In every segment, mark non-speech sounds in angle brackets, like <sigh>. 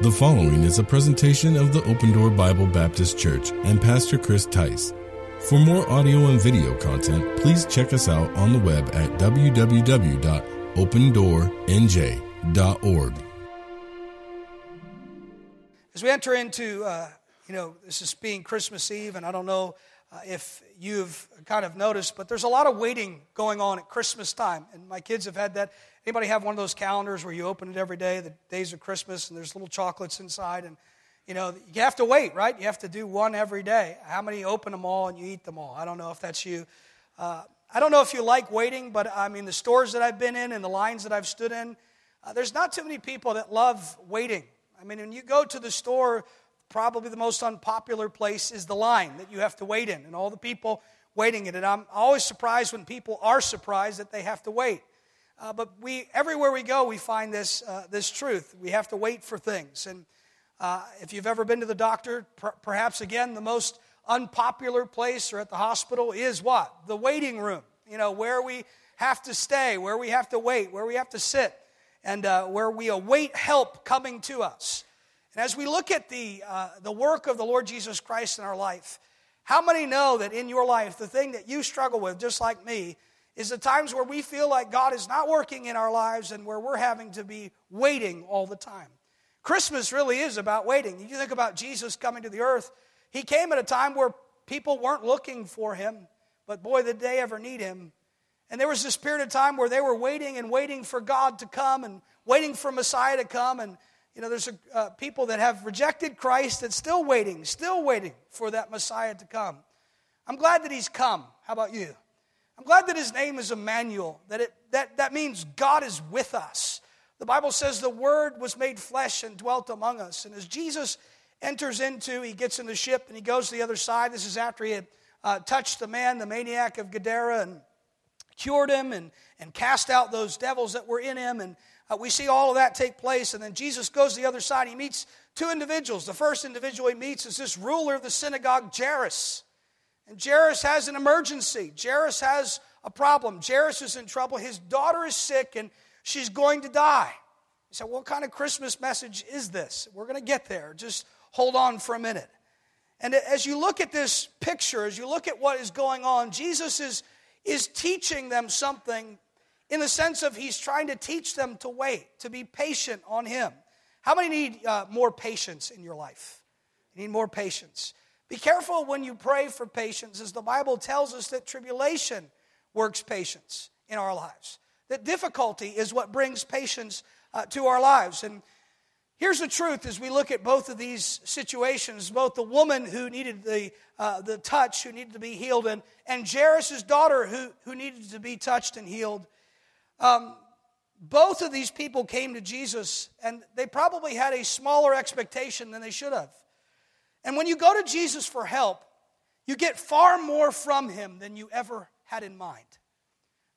The following is a presentation of the Open Door Bible Baptist Church and Pastor Chris Tice. For more audio and video content, please check us out on the web at www.opendoornj.org. As we enter into, uh, you know, this is being Christmas Eve, and I don't know uh, if you've kind of noticed, but there's a lot of waiting going on at Christmas time. And my kids have had that. Anybody have one of those calendars where you open it every day, the days of Christmas, and there's little chocolates inside? And, you know, you have to wait, right? You have to do one every day. How many open them all and you eat them all? I don't know if that's you. Uh, I don't know if you like waiting, but I mean, the stores that I've been in and the lines that I've stood in, uh, there's not too many people that love waiting. I mean, when you go to the store, probably the most unpopular place is the line that you have to wait in, and all the people waiting in it. I'm always surprised when people are surprised that they have to wait. Uh, but we, everywhere we go, we find this, uh, this truth. We have to wait for things. And uh, if you've ever been to the doctor, per- perhaps again, the most unpopular place or at the hospital is what? The waiting room. You know, where we have to stay, where we have to wait, where we have to sit and uh, where we await help coming to us. And as we look at the, uh, the work of the Lord Jesus Christ in our life, how many know that in your life, the thing that you struggle with, just like me, is the times where we feel like God is not working in our lives and where we're having to be waiting all the time? Christmas really is about waiting. You think about Jesus coming to the earth, he came at a time where people weren't looking for him, but boy, did they ever need him. And there was this period of time where they were waiting and waiting for God to come and waiting for Messiah to come. And, you know, there's a, uh, people that have rejected Christ that's still waiting, still waiting for that Messiah to come. I'm glad that he's come. How about you? I'm glad that his name is Emmanuel, that, it, that, that means God is with us. The Bible says the Word was made flesh and dwelt among us. And as Jesus enters into, he gets in the ship and he goes to the other side. This is after he had uh, touched the man, the maniac of Gadara, and cured him and, and cast out those devils that were in him. And uh, we see all of that take place. And then Jesus goes to the other side. He meets two individuals. The first individual he meets is this ruler of the synagogue, Jairus. And Jairus has an emergency. Jairus has a problem. Jairus is in trouble. His daughter is sick and she's going to die. He said, What kind of Christmas message is this? We're going to get there. Just hold on for a minute. And as you look at this picture, as you look at what is going on, Jesus is is teaching them something in the sense of he's trying to teach them to wait, to be patient on him. How many need uh, more patience in your life? You need more patience. Be careful when you pray for patience, as the Bible tells us that tribulation works patience in our lives. That difficulty is what brings patience uh, to our lives. And Here's the truth as we look at both of these situations both the woman who needed the, uh, the touch, who needed to be healed, and, and Jairus' daughter who, who needed to be touched and healed. Um, both of these people came to Jesus, and they probably had a smaller expectation than they should have. And when you go to Jesus for help, you get far more from him than you ever had in mind.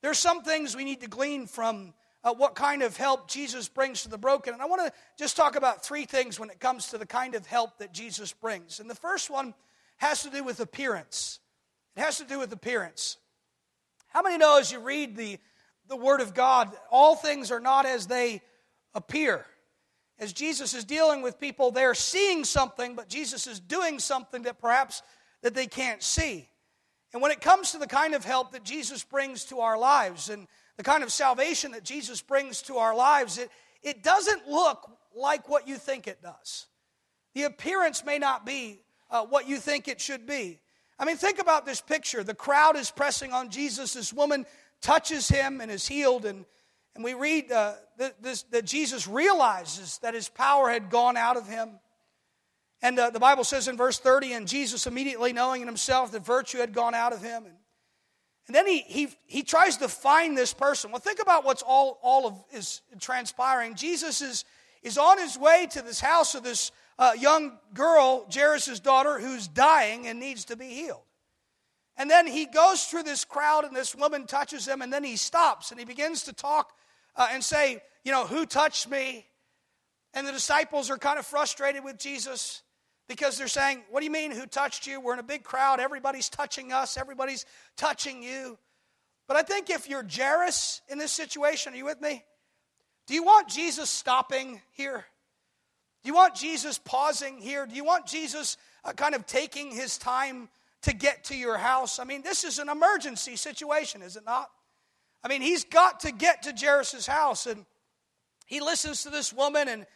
There's some things we need to glean from uh, what kind of help Jesus brings to the broken. And I want to just talk about three things when it comes to the kind of help that Jesus brings. And the first one has to do with appearance. It has to do with appearance. How many know as you read the, the Word of God, all things are not as they appear? As Jesus is dealing with people, they're seeing something, but Jesus is doing something that perhaps that they can't see. And when it comes to the kind of help that Jesus brings to our lives, and the kind of salvation that Jesus brings to our lives, it, it doesn't look like what you think it does. The appearance may not be uh, what you think it should be. I mean, think about this picture. The crowd is pressing on Jesus. This woman touches him and is healed. And, and we read uh, that, this, that Jesus realizes that his power had gone out of him. And uh, the Bible says in verse 30, and Jesus immediately knowing in himself that virtue had gone out of him. And and then he, he, he tries to find this person. Well, think about what's all, all of is transpiring. Jesus is, is on his way to this house of this uh, young girl, Jairus' daughter, who's dying and needs to be healed. And then he goes through this crowd, and this woman touches him, and then he stops and he begins to talk uh, and say, You know, who touched me? And the disciples are kind of frustrated with Jesus because they're saying, What do you mean, who touched you? We're in a big crowd. Everybody's touching us, everybody's touching you. But I think if you're Jairus in this situation, are you with me? Do you want Jesus stopping here? Do you want Jesus pausing here? Do you want Jesus uh, kind of taking his time to get to your house? I mean, this is an emergency situation, is it not? I mean, he's got to get to Jairus' house, and he listens to this woman, and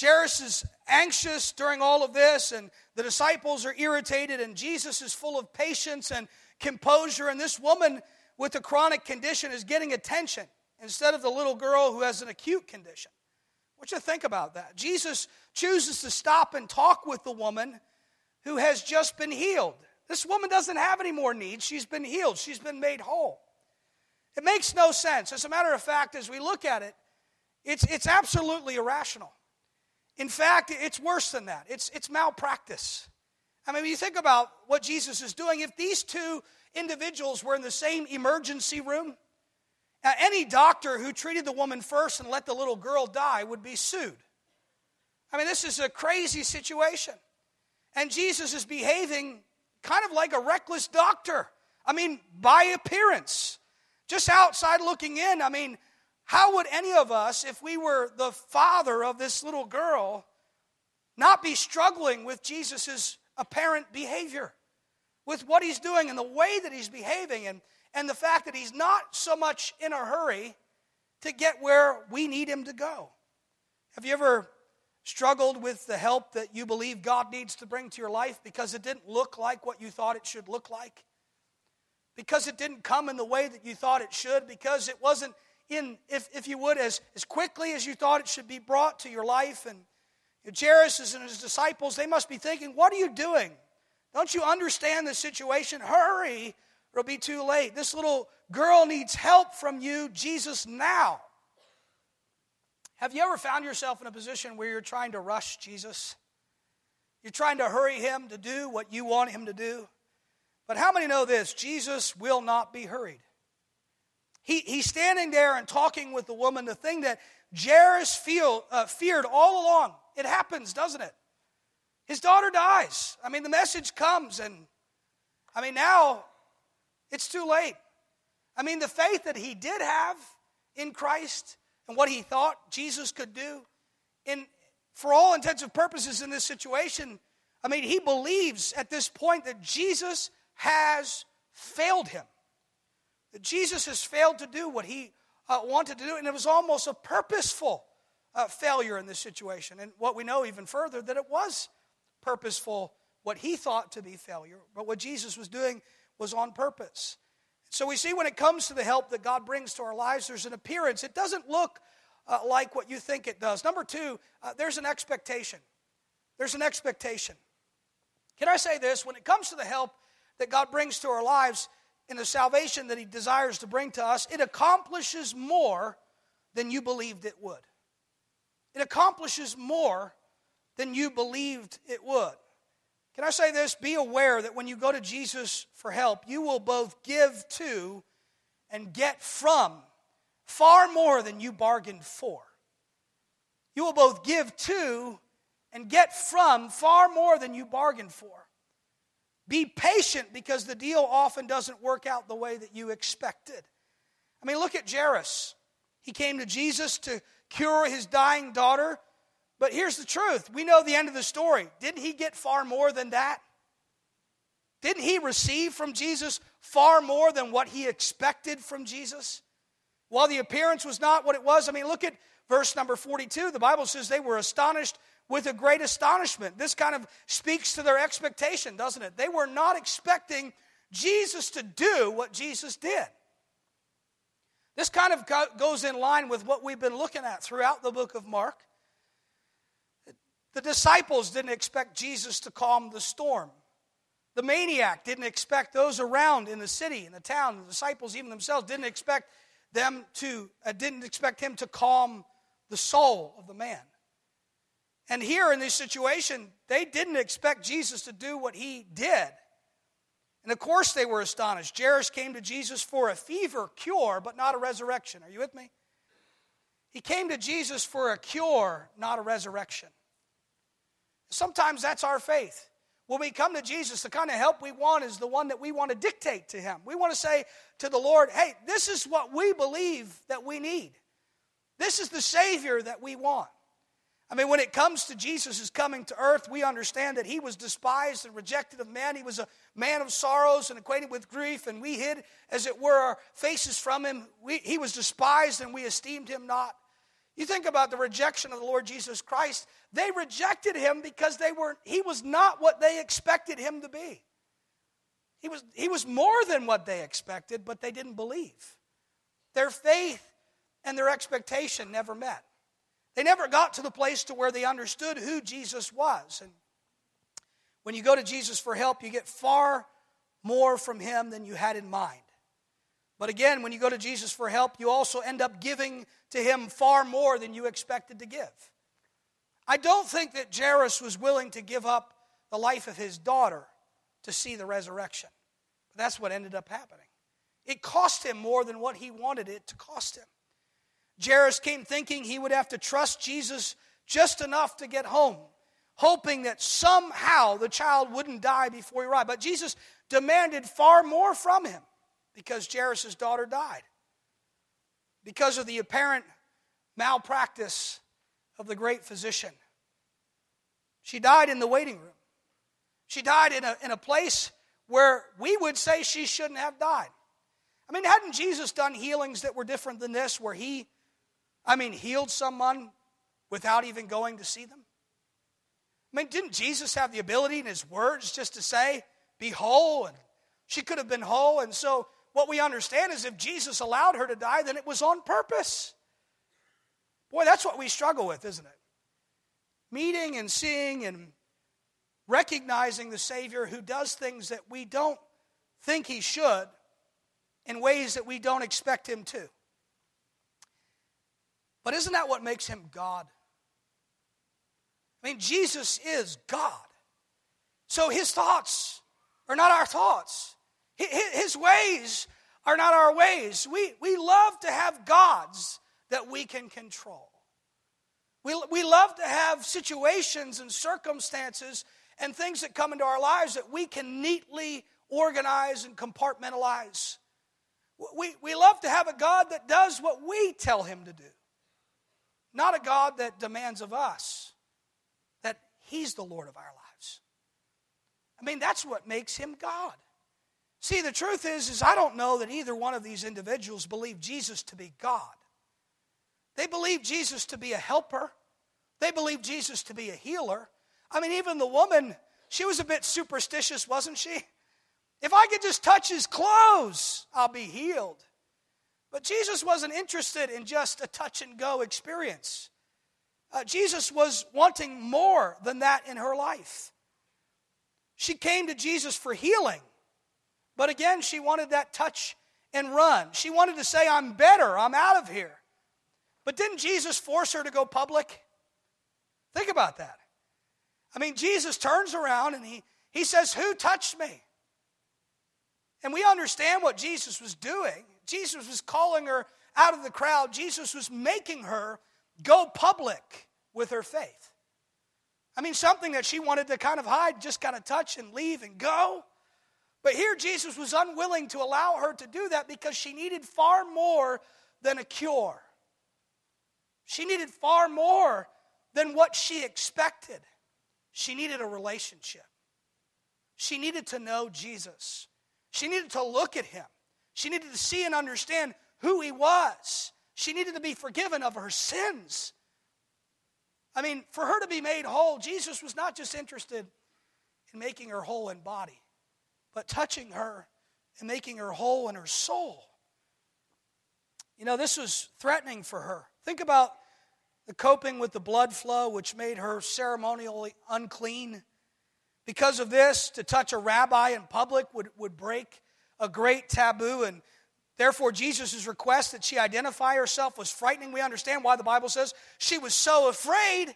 Jairus is anxious during all of this, and the disciples are irritated, and Jesus is full of patience and composure, and this woman with a chronic condition is getting attention instead of the little girl who has an acute condition. What you think about that? Jesus chooses to stop and talk with the woman who has just been healed. This woman doesn't have any more needs. She's been healed, she's been made whole. It makes no sense. As a matter of fact, as we look at it, it's, it's absolutely irrational. In fact, it's worse than that. It's, it's malpractice. I mean, when you think about what Jesus is doing, if these two individuals were in the same emergency room, now, any doctor who treated the woman first and let the little girl die would be sued. I mean, this is a crazy situation. And Jesus is behaving kind of like a reckless doctor. I mean, by appearance, just outside looking in. I mean, how would any of us, if we were the father of this little girl, not be struggling with Jesus' apparent behavior, with what he's doing and the way that he's behaving? And and the fact that he's not so much in a hurry to get where we need him to go. Have you ever struggled with the help that you believe God needs to bring to your life because it didn't look like what you thought it should look like? Because it didn't come in the way that you thought it should? Because it wasn't in, if, if you would, as, as quickly as you thought it should be brought to your life? And Jairus and his disciples, they must be thinking, What are you doing? Don't you understand the situation? Hurry it'll be too late. This little girl needs help from you, Jesus, now. Have you ever found yourself in a position where you're trying to rush Jesus? You're trying to hurry him to do what you want him to do? But how many know this? Jesus will not be hurried. He, he's standing there and talking with the woman, the thing that Jairus feel, uh, feared all along. It happens, doesn't it? His daughter dies. I mean, the message comes, and I mean, now it's too late. I mean, the faith that he did have in Christ and what he thought Jesus could do, in, for all intents and purposes in this situation, I mean, he believes at this point that Jesus has failed him. That Jesus has failed to do what he uh, wanted to do, and it was almost a purposeful uh, failure in this situation. And what we know even further, that it was purposeful, what he thought to be failure, but what Jesus was doing was on purpose. So we see when it comes to the help that God brings to our lives, there's an appearance. It doesn't look uh, like what you think it does. Number two, uh, there's an expectation. There's an expectation. Can I say this? When it comes to the help that God brings to our lives in the salvation that He desires to bring to us, it accomplishes more than you believed it would. It accomplishes more than you believed it would. Can I say this? Be aware that when you go to Jesus for help, you will both give to and get from far more than you bargained for. You will both give to and get from far more than you bargained for. Be patient because the deal often doesn't work out the way that you expected. I mean, look at Jairus. He came to Jesus to cure his dying daughter. But here's the truth we know the end of the story. Didn't he get far more than that? Didn't he receive from Jesus far more than what he expected from Jesus? While the appearance was not what it was, I mean, look at verse number 42. The Bible says they were astonished with a great astonishment. This kind of speaks to their expectation, doesn't it? They were not expecting Jesus to do what Jesus did. This kind of goes in line with what we've been looking at throughout the book of Mark. The disciples didn't expect Jesus to calm the storm. The maniac didn't expect those around in the city, in the town, the disciples, even themselves, didn't expect them to, uh, didn't expect him to calm the soul of the man. And here in this situation, they didn't expect Jesus to do what he did. And of course, they were astonished. Jairus came to Jesus for a fever cure, but not a resurrection. Are you with me? He came to Jesus for a cure, not a resurrection. Sometimes that's our faith. When we come to Jesus, the kind of help we want is the one that we want to dictate to Him. We want to say to the Lord, hey, this is what we believe that we need. This is the Savior that we want. I mean, when it comes to Jesus' coming to earth, we understand that he was despised and rejected of men. He was a man of sorrows and acquainted with grief, and we hid, as it were, our faces from him. We, he was despised and we esteemed him not. You think about the rejection of the Lord Jesus Christ. They rejected him because they were, he was not what they expected him to be. He was, he was more than what they expected, but they didn't believe. Their faith and their expectation never met. They never got to the place to where they understood who Jesus was. And when you go to Jesus for help, you get far more from him than you had in mind. But again, when you go to Jesus for help, you also end up giving to him far more than you expected to give. I don't think that Jairus was willing to give up the life of his daughter to see the resurrection. But that's what ended up happening. It cost him more than what he wanted it to cost him. Jairus came thinking he would have to trust Jesus just enough to get home, hoping that somehow the child wouldn't die before he arrived. But Jesus demanded far more from him because Jairus' daughter died. Because of the apparent malpractice of the great physician. She died in the waiting room. She died in a, in a place where we would say she shouldn't have died. I mean, hadn't Jesus done healings that were different than this, where he I mean, healed someone without even going to see them? I mean, didn't Jesus have the ability in his words just to say, be whole? And she could have been whole. And so, what we understand is if Jesus allowed her to die, then it was on purpose. Boy, that's what we struggle with, isn't it? Meeting and seeing and recognizing the Savior who does things that we don't think he should in ways that we don't expect him to. But isn't that what makes him God? I mean, Jesus is God. So his thoughts are not our thoughts, his ways are not our ways. We, we love to have gods that we can control. We, we love to have situations and circumstances and things that come into our lives that we can neatly organize and compartmentalize. We, we love to have a God that does what we tell him to do. Not a God that demands of us that He's the Lord of our lives. I mean, that's what makes Him God. See, the truth is, is I don't know that either one of these individuals believed Jesus to be God. They believed Jesus to be a helper. They believed Jesus to be a healer. I mean, even the woman, she was a bit superstitious, wasn't she? If I could just touch his clothes, I'll be healed. But Jesus wasn't interested in just a touch and go experience. Uh, Jesus was wanting more than that in her life. She came to Jesus for healing, but again, she wanted that touch and run. She wanted to say, I'm better, I'm out of here. But didn't Jesus force her to go public? Think about that. I mean, Jesus turns around and he, he says, Who touched me? And we understand what Jesus was doing. Jesus was calling her out of the crowd. Jesus was making her go public with her faith. I mean, something that she wanted to kind of hide, just kind of touch and leave and go. But here, Jesus was unwilling to allow her to do that because she needed far more than a cure. She needed far more than what she expected. She needed a relationship. She needed to know Jesus. She needed to look at him. She needed to see and understand who he was. She needed to be forgiven of her sins. I mean, for her to be made whole, Jesus was not just interested in making her whole in body, but touching her and making her whole in her soul. You know, this was threatening for her. Think about the coping with the blood flow, which made her ceremonially unclean. Because of this, to touch a rabbi in public would, would break a great taboo, and therefore Jesus' request that she identify herself was frightening. We understand why the Bible says she was so afraid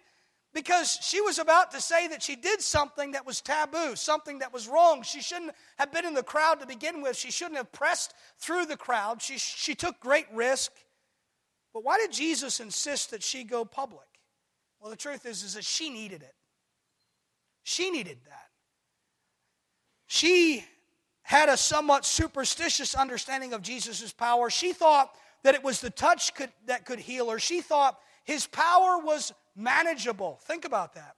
because she was about to say that she did something that was taboo, something that was wrong. She shouldn't have been in the crowd to begin with. She shouldn't have pressed through the crowd. She, she took great risk. But why did Jesus insist that she go public? Well, the truth is, is that she needed it. She needed that. She had a somewhat superstitious understanding of Jesus' power. She thought that it was the touch could, that could heal her. She thought His power was manageable. Think about that.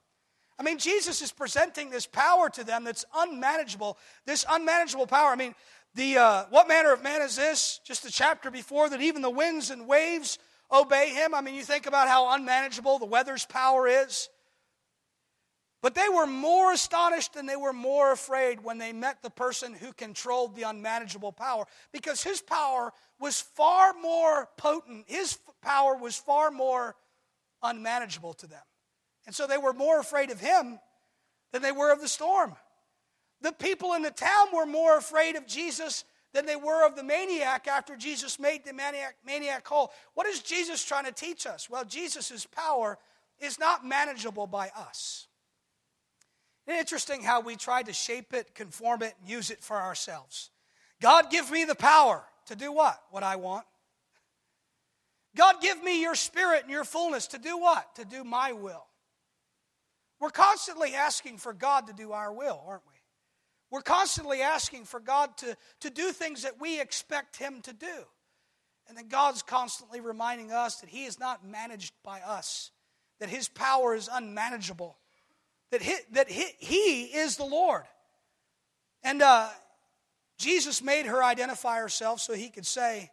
I mean, Jesus is presenting this power to them that's unmanageable. This unmanageable power. I mean, the uh, what manner of man is this? Just the chapter before that, even the winds and waves obey him. I mean, you think about how unmanageable the weather's power is. But they were more astonished and they were more afraid when they met the person who controlled the unmanageable power because his power was far more potent. His power was far more unmanageable to them. And so they were more afraid of him than they were of the storm. The people in the town were more afraid of Jesus than they were of the maniac after Jesus made the maniac, maniac whole. What is Jesus trying to teach us? Well, Jesus' power is not manageable by us. Interesting how we try to shape it, conform it, and use it for ourselves. God, give me the power to do what? What I want. God, give me your spirit and your fullness to do what? To do my will. We're constantly asking for God to do our will, aren't we? We're constantly asking for God to, to do things that we expect Him to do. And then God's constantly reminding us that He is not managed by us, that His power is unmanageable that he, that he, he is the Lord. And uh, Jesus made her identify herself so he could say,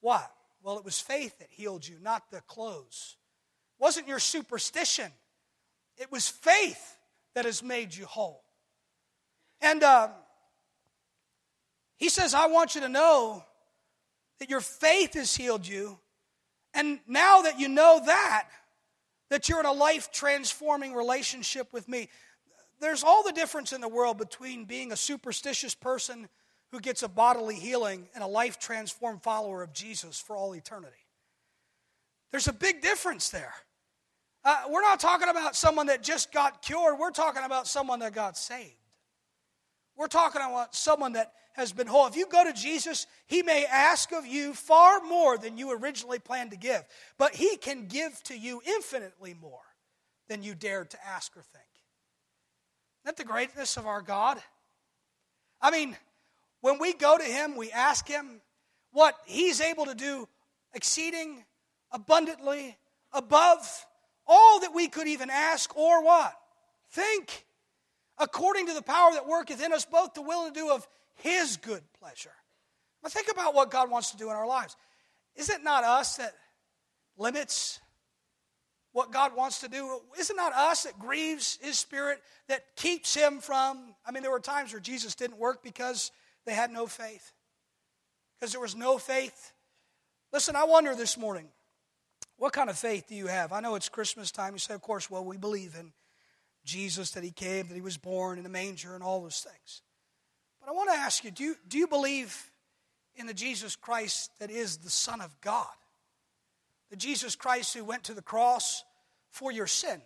What? Well, it was faith that healed you, not the clothes. It wasn't your superstition, it was faith that has made you whole. And uh, he says, I want you to know that your faith has healed you. And now that you know that, that you're in a life transforming relationship with me. There's all the difference in the world between being a superstitious person who gets a bodily healing and a life transformed follower of Jesus for all eternity. There's a big difference there. Uh, we're not talking about someone that just got cured, we're talking about someone that got saved. We're talking about someone that has been whole. If you go to Jesus, he may ask of you far more than you originally planned to give, but he can give to you infinitely more than you dared to ask or think. Isn't that the greatness of our God? I mean, when we go to him, we ask him what he's able to do exceeding abundantly above all that we could even ask or what? Think according to the power that worketh in us both to will and do of his good pleasure. But think about what God wants to do in our lives. Is it not us that limits what God wants to do? Is it not us that grieves His Spirit, that keeps Him from? I mean, there were times where Jesus didn't work because they had no faith. Because there was no faith. Listen, I wonder this morning, what kind of faith do you have? I know it's Christmas time. You say, of course, well, we believe in Jesus, that He came, that He was born in a manger, and all those things. But I want to ask you do, you do you believe in the Jesus Christ that is the Son of God? The Jesus Christ who went to the cross for your sin?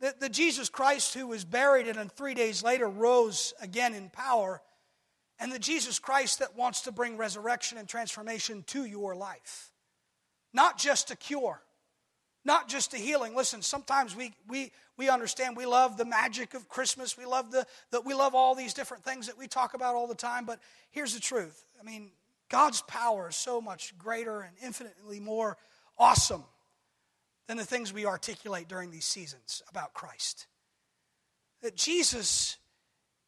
The, the Jesus Christ who was buried and then three days later rose again in power? And the Jesus Christ that wants to bring resurrection and transformation to your life? Not just a cure, not just a healing. Listen, sometimes we, we, we understand we love the magic of Christmas. We love, the, the, we love all these different things that we talk about all the time. But here's the truth I mean, God's power is so much greater and infinitely more awesome than the things we articulate during these seasons about Christ. That Jesus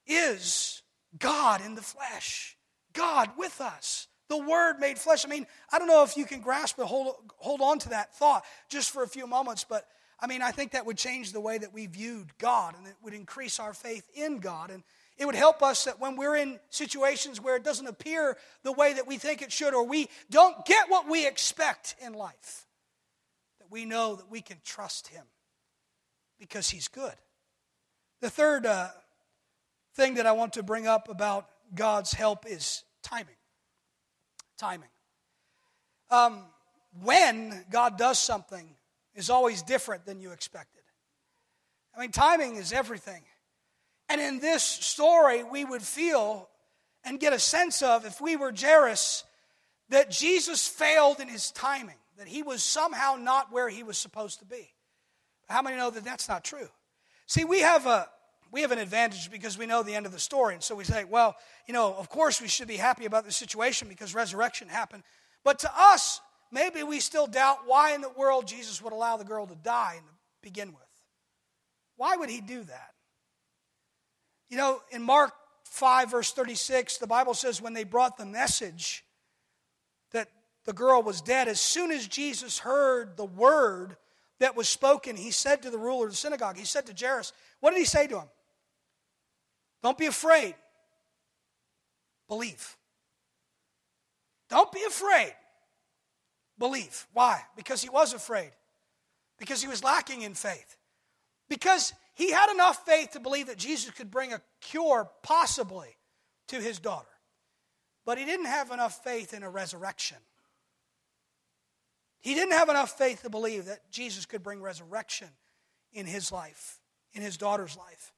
is God in the flesh, God with us. The Word made flesh. I mean, I don't know if you can grasp it, hold, hold on to that thought just for a few moments, but I mean, I think that would change the way that we viewed God and it would increase our faith in God. And it would help us that when we're in situations where it doesn't appear the way that we think it should or we don't get what we expect in life, that we know that we can trust Him because He's good. The third uh, thing that I want to bring up about God's help is timing timing. Um, when God does something is always different than you expected. I mean, timing is everything. And in this story, we would feel and get a sense of, if we were Jairus, that Jesus failed in his timing, that he was somehow not where he was supposed to be. How many know that that's not true? See, we have a, we have an advantage because we know the end of the story. And so we say, well, you know, of course we should be happy about the situation because resurrection happened. But to us, maybe we still doubt why in the world Jesus would allow the girl to die to begin with. Why would he do that? You know, in Mark 5, verse 36, the Bible says when they brought the message that the girl was dead, as soon as Jesus heard the word that was spoken, he said to the ruler of the synagogue, he said to Jairus, what did he say to him? Don't be afraid. Believe. Don't be afraid. Believe. Why? Because he was afraid. Because he was lacking in faith. Because he had enough faith to believe that Jesus could bring a cure, possibly, to his daughter. But he didn't have enough faith in a resurrection. He didn't have enough faith to believe that Jesus could bring resurrection in his life, in his daughter's life.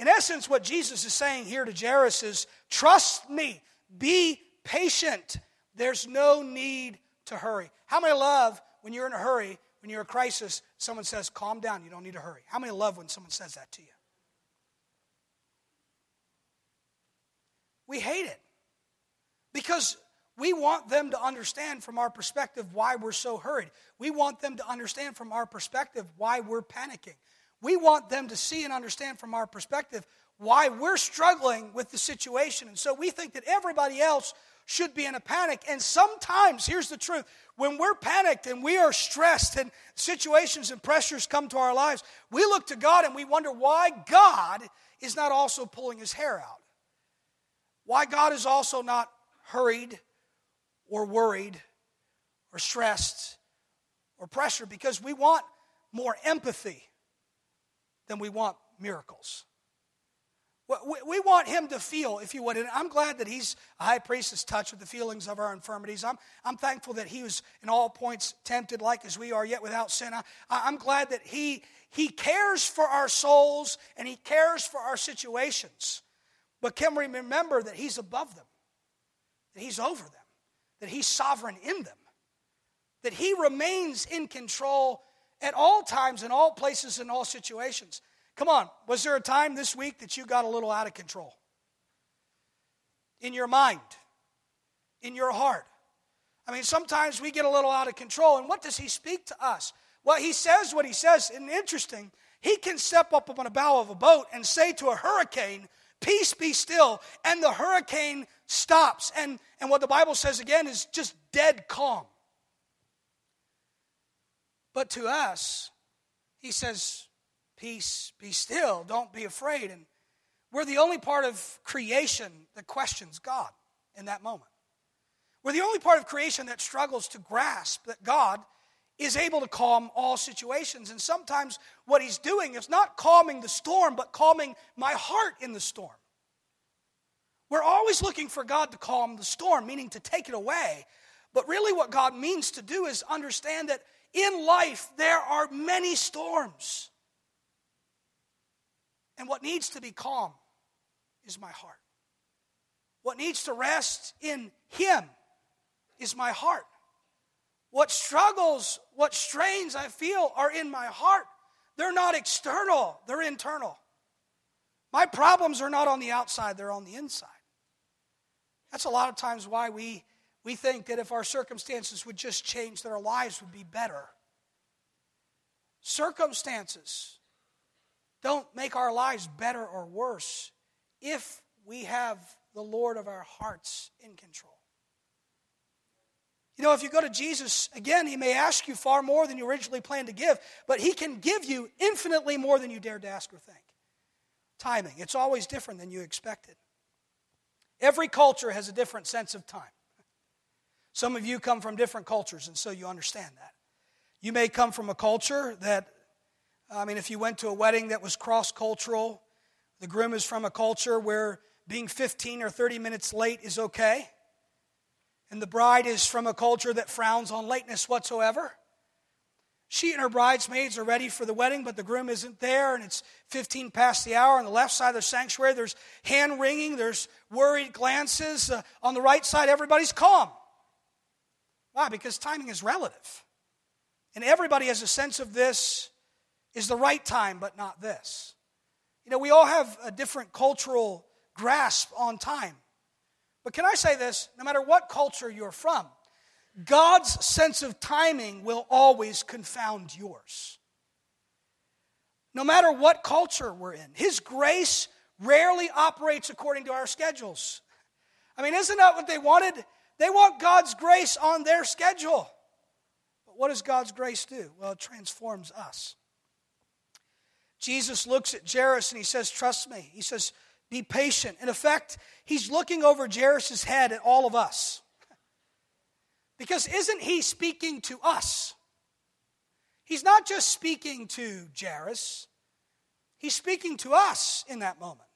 In essence, what Jesus is saying here to Jairus is trust me, be patient. There's no need to hurry. How many love when you're in a hurry, when you're in a crisis, someone says, calm down, you don't need to hurry? How many love when someone says that to you? We hate it because we want them to understand from our perspective why we're so hurried. We want them to understand from our perspective why we're panicking. We want them to see and understand from our perspective why we're struggling with the situation. And so we think that everybody else should be in a panic. And sometimes, here's the truth when we're panicked and we are stressed and situations and pressures come to our lives, we look to God and we wonder why God is not also pulling his hair out. Why God is also not hurried or worried or stressed or pressured because we want more empathy then we want miracles. We want him to feel, if you would. And I'm glad that he's a high priest is touched with the feelings of our infirmities. I'm, I'm thankful that he was in all points tempted like as we are, yet without sin. I, I'm glad that he, he cares for our souls and he cares for our situations. But can we remember that he's above them, that he's over them, that he's sovereign in them, that he remains in control at all times, in all places, in all situations. Come on, was there a time this week that you got a little out of control? In your mind, in your heart. I mean, sometimes we get a little out of control. And what does he speak to us? Well, he says what he says, and interesting, he can step up on a bow of a boat and say to a hurricane, Peace be still, and the hurricane stops. And, and what the Bible says again is just dead calm. But to us, he says, Peace, be still, don't be afraid. And we're the only part of creation that questions God in that moment. We're the only part of creation that struggles to grasp that God is able to calm all situations. And sometimes what he's doing is not calming the storm, but calming my heart in the storm. We're always looking for God to calm the storm, meaning to take it away. But really, what God means to do is understand that in life, there are many storms. And what needs to be calm is my heart. What needs to rest in Him is my heart. What struggles, what strains I feel are in my heart. They're not external, they're internal. My problems are not on the outside, they're on the inside. That's a lot of times why we we think that if our circumstances would just change, that our lives would be better. Circumstances don't make our lives better or worse if we have the Lord of our hearts in control. You know, if you go to Jesus, again, he may ask you far more than you originally planned to give, but he can give you infinitely more than you dared to ask or think. Timing, it's always different than you expected. Every culture has a different sense of time. Some of you come from different cultures, and so you understand that. You may come from a culture that, I mean, if you went to a wedding that was cross cultural, the groom is from a culture where being 15 or 30 minutes late is okay, and the bride is from a culture that frowns on lateness whatsoever. She and her bridesmaids are ready for the wedding, but the groom isn't there, and it's 15 past the hour. On the left side of the sanctuary, there's hand wringing, there's worried glances. Uh, on the right side, everybody's calm. Why? Because timing is relative. And everybody has a sense of this is the right time, but not this. You know, we all have a different cultural grasp on time. But can I say this? No matter what culture you're from, God's sense of timing will always confound yours. No matter what culture we're in, His grace rarely operates according to our schedules. I mean, isn't that what they wanted? They want God's grace on their schedule. But what does God's grace do? Well, it transforms us. Jesus looks at Jairus and he says, Trust me. He says, Be patient. In effect, he's looking over Jairus' head at all of us. Because isn't he speaking to us? He's not just speaking to Jairus, he's speaking to us in that moment.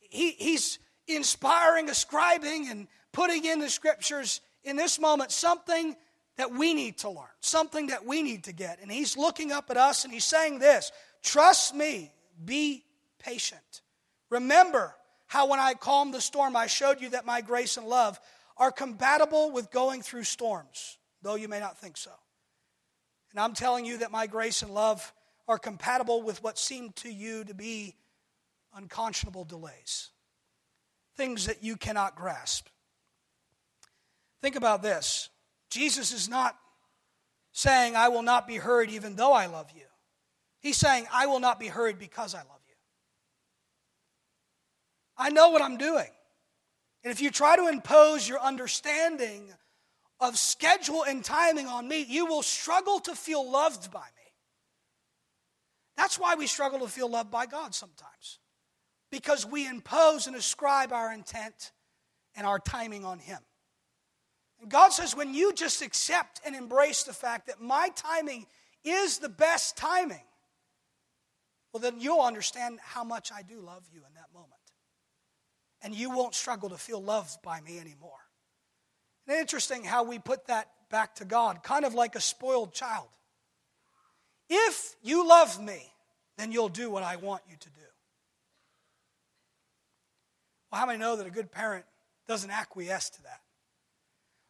He, he's inspiring, ascribing, and putting in the scriptures in this moment something that we need to learn, something that we need to get. And he's looking up at us and he's saying this Trust me, be patient. Remember how when I calmed the storm, I showed you that my grace and love are compatible with going through storms, though you may not think so. And I'm telling you that my grace and love are compatible with what seemed to you to be unconscionable delays, things that you cannot grasp. Think about this Jesus is not saying, I will not be hurried even though I love you. He's saying, I will not be hurried because I love you. I know what I'm doing. And if you try to impose your understanding of schedule and timing on me, you will struggle to feel loved by me. That's why we struggle to feel loved by God sometimes. Because we impose and ascribe our intent and our timing on Him. And God says, when you just accept and embrace the fact that my timing is the best timing, well, then you'll understand how much I do love you in that moment and you won't struggle to feel loved by me anymore. And interesting how we put that back to God, kind of like a spoiled child. If you love me, then you'll do what I want you to do. Well, how many know that a good parent doesn't acquiesce to that?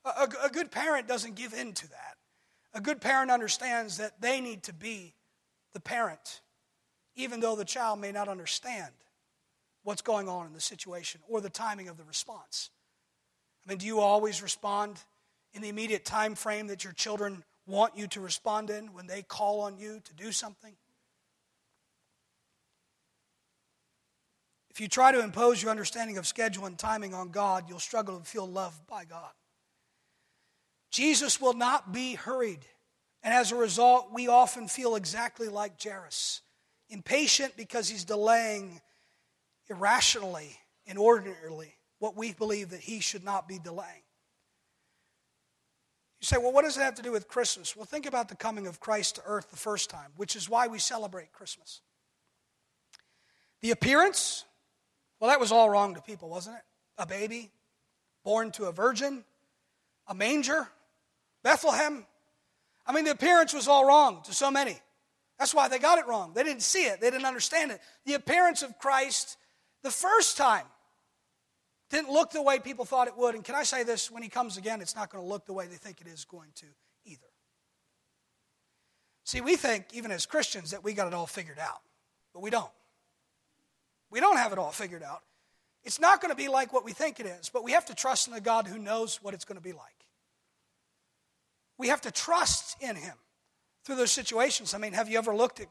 A, a, good parent doesn't give in to that. A good parent understands that they need to be the parent, even though the child may not understand what's going on in the situation or the timing of the response. I mean, do you always respond in the immediate time frame that your children want you to respond in when they call on you to do something? If you try to impose your understanding of schedule and timing on God, you'll struggle to feel loved by God. Jesus will not be hurried. And as a result, we often feel exactly like Jairus impatient because he's delaying irrationally, inordinately, what we believe that he should not be delaying. You say, well, what does it have to do with Christmas? Well, think about the coming of Christ to earth the first time, which is why we celebrate Christmas. The appearance, well, that was all wrong to people, wasn't it? A baby born to a virgin, a manger, Bethlehem. I mean, the appearance was all wrong to so many. That's why they got it wrong. They didn't see it, they didn't understand it. The appearance of Christ the first time didn't look the way people thought it would. And can I say this? When he comes again, it's not going to look the way they think it is going to either. See, we think, even as Christians, that we got it all figured out, but we don't. We don't have it all figured out. It's not going to be like what we think it is, but we have to trust in a God who knows what it's going to be like. We have to trust in Him through those situations. I mean, have you ever looked at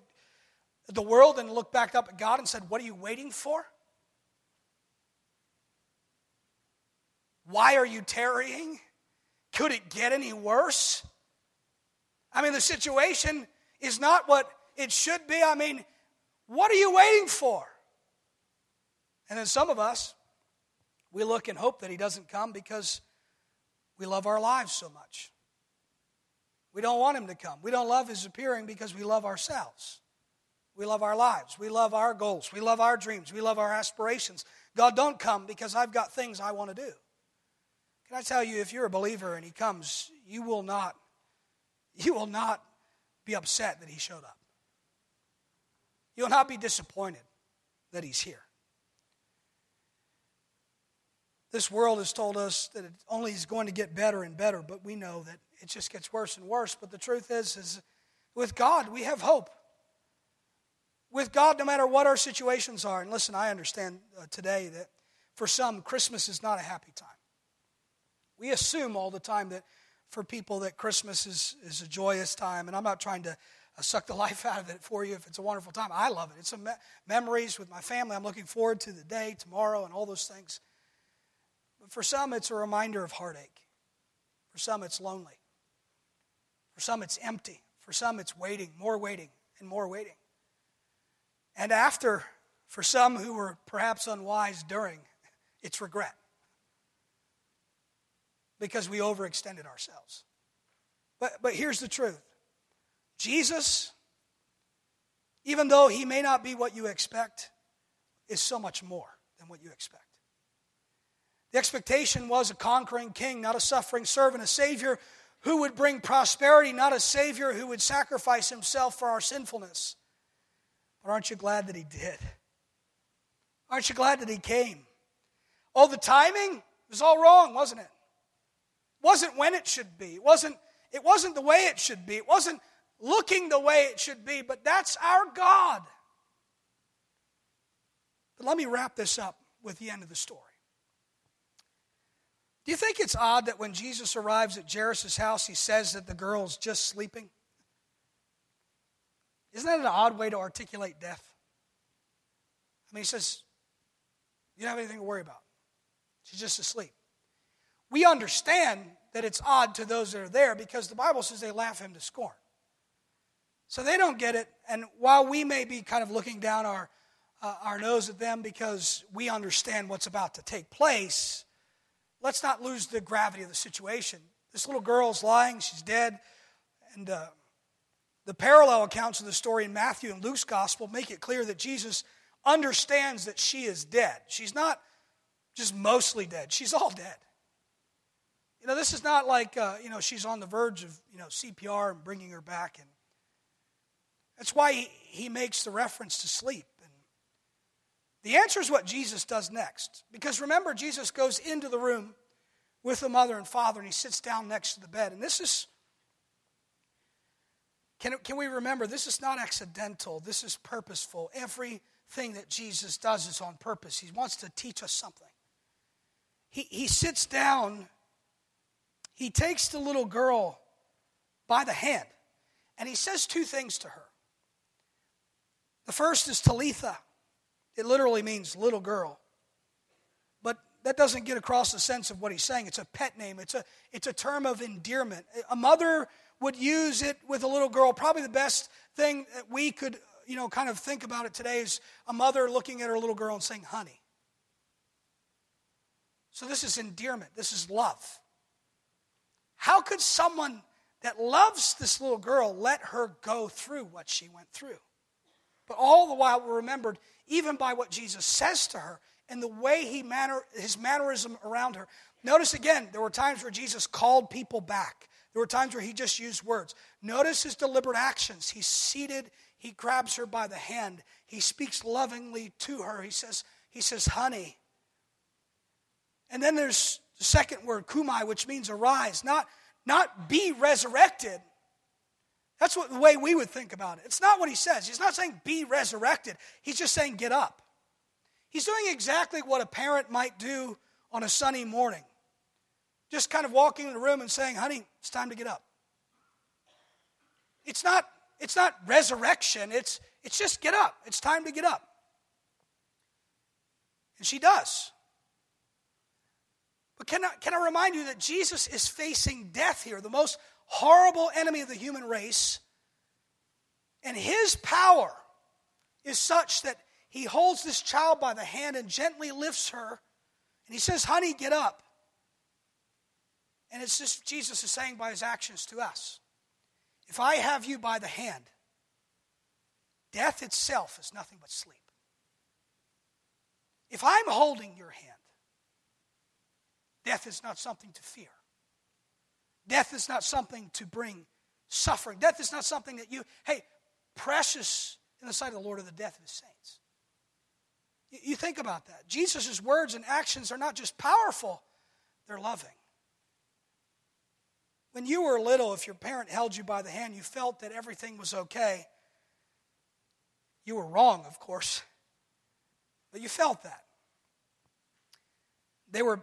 the world and looked back up at God and said, What are you waiting for? Why are you tarrying? Could it get any worse? I mean, the situation is not what it should be. I mean, what are you waiting for? And then some of us, we look and hope that he doesn't come because we love our lives so much. We don't want him to come. We don't love his appearing because we love ourselves. We love our lives. We love our goals. We love our dreams. We love our aspirations. God, don't come because I've got things I want to do. Can I tell you, if you're a believer and he comes, you will not, you will not be upset that he showed up. You'll not be disappointed that he's here. This world has told us that it only is going to get better and better, but we know that it just gets worse and worse. But the truth is, is with God, we have hope. With God, no matter what our situations are, and listen, I understand uh, today that for some, Christmas is not a happy time. We assume all the time that for people that Christmas is, is a joyous time, and I'm not trying to uh, suck the <laughs> life out of it for you if it's a wonderful time. I love it. It's some me- memories with my family. I'm looking forward to the day, tomorrow, and all those things. But for some, it's a reminder of heartache. For some, it's lonely. For some, it's empty. For some, it's waiting, more waiting, and more waiting. And after, for some who were perhaps unwise during, it's regret because we overextended ourselves. But, but here's the truth Jesus, even though he may not be what you expect, is so much more than what you expect. The expectation was a conquering king, not a suffering servant, a savior who would bring prosperity, not a savior who would sacrifice himself for our sinfulness. But aren't you glad that he did? Aren't you glad that he came? Oh, the timing was all wrong, wasn't it? wasn't when it should be. It wasn't, it wasn't the way it should be. It wasn't looking the way it should be, but that's our God. But let me wrap this up with the end of the story. Do you think it's odd that when Jesus arrives at Jairus' house, he says that the girl's just sleeping? Isn't that an odd way to articulate death? I mean, he says, You don't have anything to worry about. She's just asleep. We understand that it's odd to those that are there because the Bible says they laugh him to scorn. So they don't get it. And while we may be kind of looking down our, uh, our nose at them because we understand what's about to take place, let's not lose the gravity of the situation. This little girl's lying, she's dead. And uh, the parallel accounts of the story in Matthew and Luke's gospel make it clear that Jesus understands that she is dead. She's not just mostly dead, she's all dead. You know, this is not like, uh, you know, she's on the verge of, you know, CPR and bringing her back. And that's why he, he makes the reference to sleep. The answer is what Jesus does next. Because remember, Jesus goes into the room with the mother and father and he sits down next to the bed. And this is, can, can we remember, this is not accidental, this is purposeful. Everything that Jesus does is on purpose. He wants to teach us something. He, he sits down he takes the little girl by the hand and he says two things to her. The first is Talitha, it literally means little girl. But that doesn't get across the sense of what he's saying. It's a pet name, it's a, it's a term of endearment. A mother would use it with a little girl. Probably the best thing that we could, you know, kind of think about it today is a mother looking at her little girl and saying, honey. So this is endearment, this is love. How could someone that loves this little girl let her go through what she went through? But all the while, we're remembered even by what Jesus says to her and the way he manner, his mannerism around her. Notice again, there were times where Jesus called people back. There were times where he just used words. Notice his deliberate actions. He's seated, he grabs her by the hand, he speaks lovingly to her. He says, he says, honey. And then there's the second word, kumai, which means arise, not, not be resurrected. That's what the way we would think about it. It's not what he says. He's not saying be resurrected. He's just saying get up. He's doing exactly what a parent might do on a sunny morning. Just kind of walking in the room and saying, honey, it's time to get up. It's not, it's not resurrection, it's, it's just get up. It's time to get up. And she does. But can I, can I remind you that Jesus is facing death here, the most horrible enemy of the human race. And his power is such that he holds this child by the hand and gently lifts her. And he says, Honey, get up. And it's just Jesus is saying by his actions to us if I have you by the hand, death itself is nothing but sleep. If I'm holding your hand, Death is not something to fear. Death is not something to bring suffering. Death is not something that you, hey, precious in the sight of the Lord are the death of his saints. You, you think about that. Jesus' words and actions are not just powerful, they're loving. When you were little, if your parent held you by the hand, you felt that everything was okay. You were wrong, of course, but you felt that. They were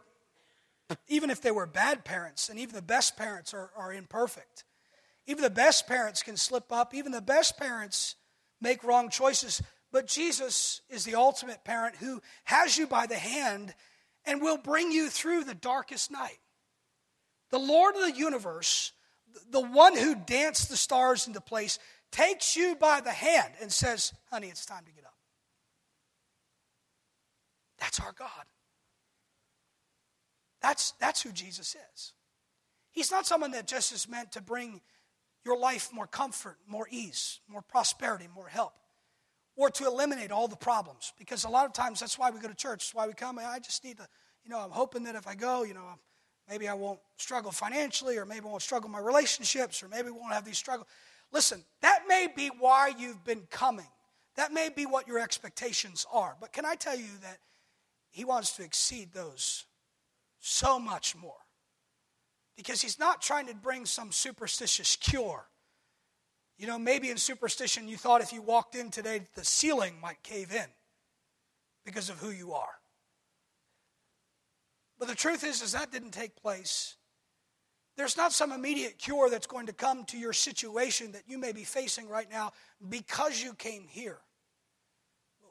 even if they were bad parents, and even the best parents are, are imperfect. Even the best parents can slip up. Even the best parents make wrong choices. But Jesus is the ultimate parent who has you by the hand and will bring you through the darkest night. The Lord of the universe, the one who danced the stars into place, takes you by the hand and says, Honey, it's time to get up. That's our God. That's, that's who Jesus is. He's not someone that just is meant to bring your life more comfort, more ease, more prosperity, more help, or to eliminate all the problems. Because a lot of times that's why we go to church, that's why we come. I just need to, you know, I'm hoping that if I go, you know, maybe I won't struggle financially, or maybe I won't struggle my relationships, or maybe we won't have these struggles. Listen, that may be why you've been coming. That may be what your expectations are. But can I tell you that He wants to exceed those so much more? Because He's not trying to bring some superstitious cure. You know, maybe in superstition you thought if you walked in today, the ceiling might cave in because of who you are. But the truth is, is that didn't take place. There's not some immediate cure that's going to come to your situation that you may be facing right now because you came here.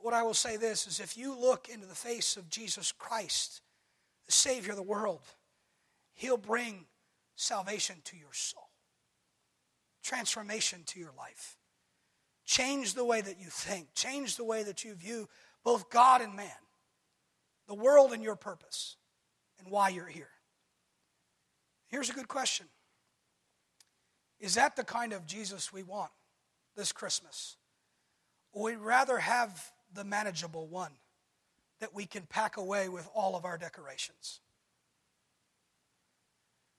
What I will say this is if you look into the face of Jesus Christ, the Savior of the world, He'll bring salvation to your soul, transformation to your life. Change the way that you think, change the way that you view both God and man, the world and your purpose, and why you're here. Here's a good question Is that the kind of Jesus we want this Christmas? Or we'd rather have the manageable one that we can pack away with all of our decorations?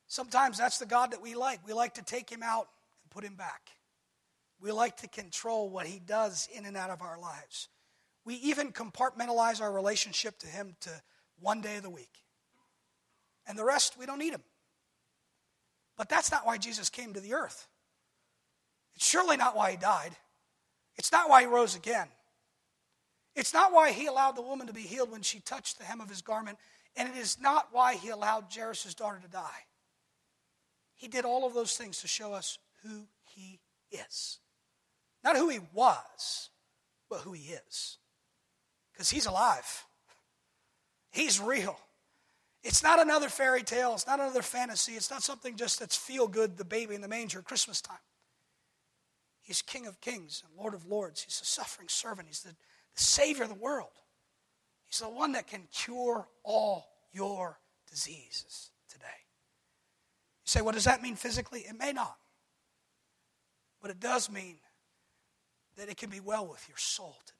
Sometimes that's the God that we like. We like to take him out and put him back. We like to control what he does in and out of our lives. We even compartmentalize our relationship to him to one day of the week. And the rest, we don't need him. But that's not why Jesus came to the earth. It's surely not why he died. It's not why he rose again. It's not why he allowed the woman to be healed when she touched the hem of his garment. And it is not why he allowed Jairus' daughter to die. He did all of those things to show us who he is. Not who he was, but who he is. Because he's alive, he's real. It's not another fairy tale. It's not another fantasy. It's not something just that's feel good, the baby in the manger, Christmas time. He's King of kings and Lord of lords. He's a suffering servant. He's the, the Savior of the world. He's the one that can cure all your diseases today. You say, what does that mean physically? It may not. But it does mean that it can be well with your soul today.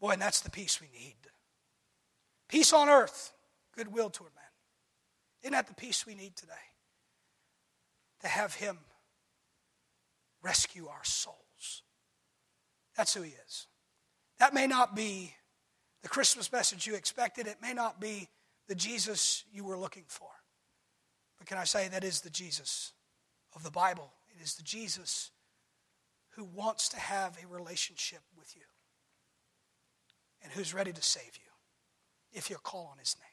Boy, and that's the peace we need. Peace on earth, goodwill toward men. Isn't that the peace we need today? To have Him rescue our souls. That's who He is. That may not be the Christmas message you expected, it may not be the Jesus you were looking for. But can I say that is the Jesus of the Bible? It is the Jesus who wants to have a relationship with you and who's ready to save you if you call on his name.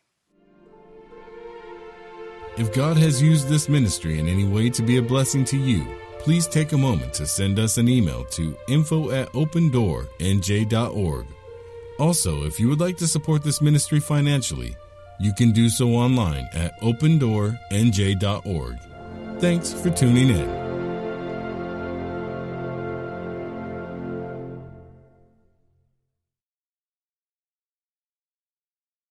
If God has used this ministry in any way to be a blessing to you, please take a moment to send us an email to info at opendoornj.org. Also, if you would like to support this ministry financially, you can do so online at opendoornj.org. Thanks for tuning in.